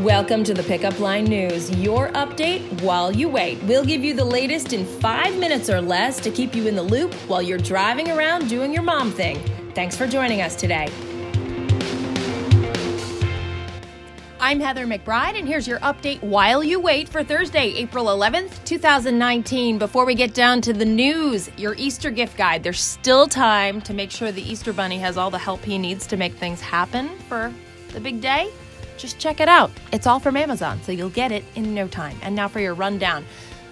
Welcome to the Pickup Line News, your update while you wait. We'll give you the latest in five minutes or less to keep you in the loop while you're driving around doing your mom thing. Thanks for joining us today. I'm Heather McBride, and here's your update while you wait for Thursday, April 11th, 2019. Before we get down to the news, your Easter gift guide. There's still time to make sure the Easter Bunny has all the help he needs to make things happen for the big day just check it out. It's all from Amazon, so you'll get it in no time. And now for your rundown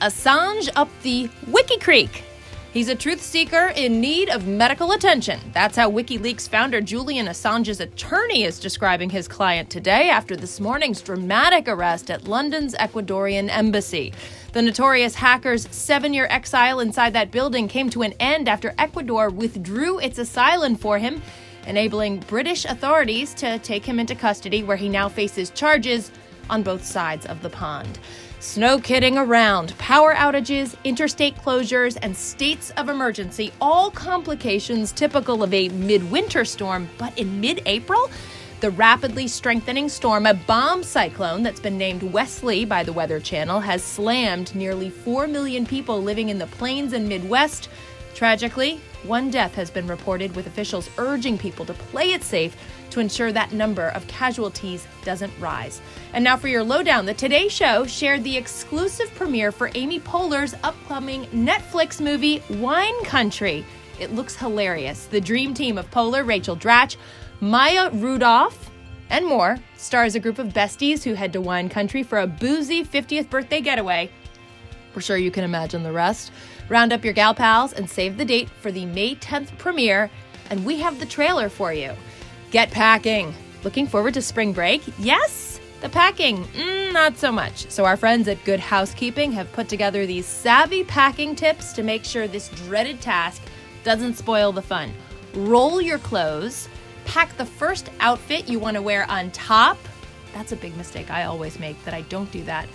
Assange up the Wiki Creek. He's a truth seeker in need of medical attention. That's how WikiLeaks founder Julian Assange's attorney is describing his client today after this morning's dramatic arrest at London's Ecuadorian embassy. The notorious hacker's seven year exile inside that building came to an end after Ecuador withdrew its asylum for him enabling British authorities to take him into custody, where he now faces charges on both sides of the pond. Snow kidding around, power outages, interstate closures, and states of emergency, all complications typical of a midwinter storm, but in mid April, the rapidly strengthening storm, a bomb cyclone that's been named Wesley by the Weather Channel, has slammed nearly 4 million people living in the plains and Midwest. Tragically, one death has been reported, with officials urging people to play it safe to ensure that number of casualties doesn't rise. And now for your lowdown the Today Show shared the exclusive premiere for Amy Poehler's upcoming Netflix movie, Wine Country. It looks hilarious. The dream team of Poehler, Rachel Dratch, Maya Rudolph, and more stars a group of besties who head to wine country for a boozy 50th birthday getaway. We're sure you can imagine the rest. Round up your gal pals and save the date for the May 10th premiere, and we have the trailer for you. Get packing. Looking forward to spring break? Yes? The packing, mm, not so much. So, our friends at Good Housekeeping have put together these savvy packing tips to make sure this dreaded task doesn't spoil the fun. Roll your clothes, pack the first outfit you want to wear on top. That's a big mistake I always make that I don't do that.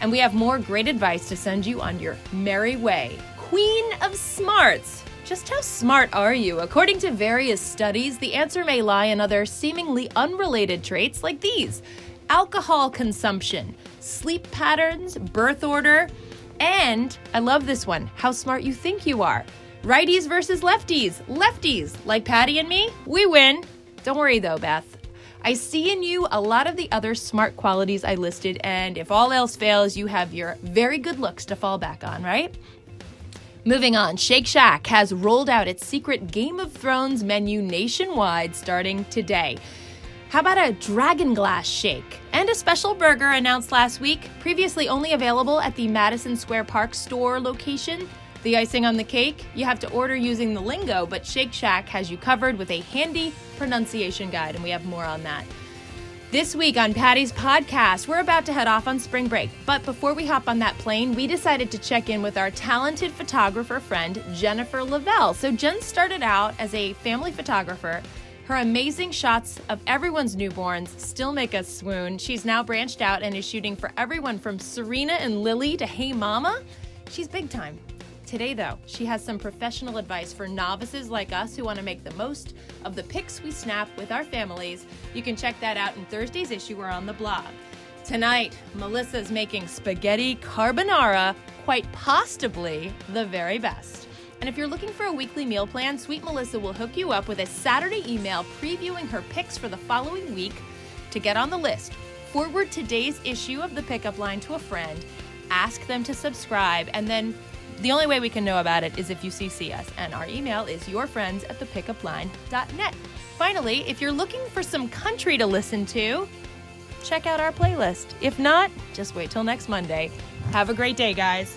And we have more great advice to send you on your merry way. Queen of Smarts. Just how smart are you? According to various studies, the answer may lie in other seemingly unrelated traits like these alcohol consumption, sleep patterns, birth order, and I love this one how smart you think you are. Righties versus lefties. Lefties, like Patty and me, we win. Don't worry though, Beth. I see in you a lot of the other smart qualities I listed, and if all else fails, you have your very good looks to fall back on, right? Moving on, Shake Shack has rolled out its secret Game of Thrones menu nationwide starting today. How about a dragon glass shake? And a special burger announced last week, previously only available at the Madison Square Park store location. The icing on the cake, you have to order using the lingo, but Shake Shack has you covered with a handy pronunciation guide, and we have more on that. This week on Patty's podcast, we're about to head off on spring break. But before we hop on that plane, we decided to check in with our talented photographer friend, Jennifer Lavelle. So, Jen started out as a family photographer. Her amazing shots of everyone's newborns still make us swoon. She's now branched out and is shooting for everyone from Serena and Lily to Hey Mama. She's big time. Today, though, she has some professional advice for novices like us who want to make the most of the pics we snap with our families. You can check that out in Thursday's issue or on the blog. Tonight, Melissa's making spaghetti carbonara, quite possibly the very best. And if you're looking for a weekly meal plan, Sweet Melissa will hook you up with a Saturday email previewing her picks for the following week. To get on the list, forward today's issue of the pickup line to a friend, ask them to subscribe, and then the only way we can know about it is if you CC us, and our email is yourfriends at thepickupline.net. Finally, if you're looking for some country to listen to, check out our playlist. If not, just wait till next Monday. Have a great day, guys.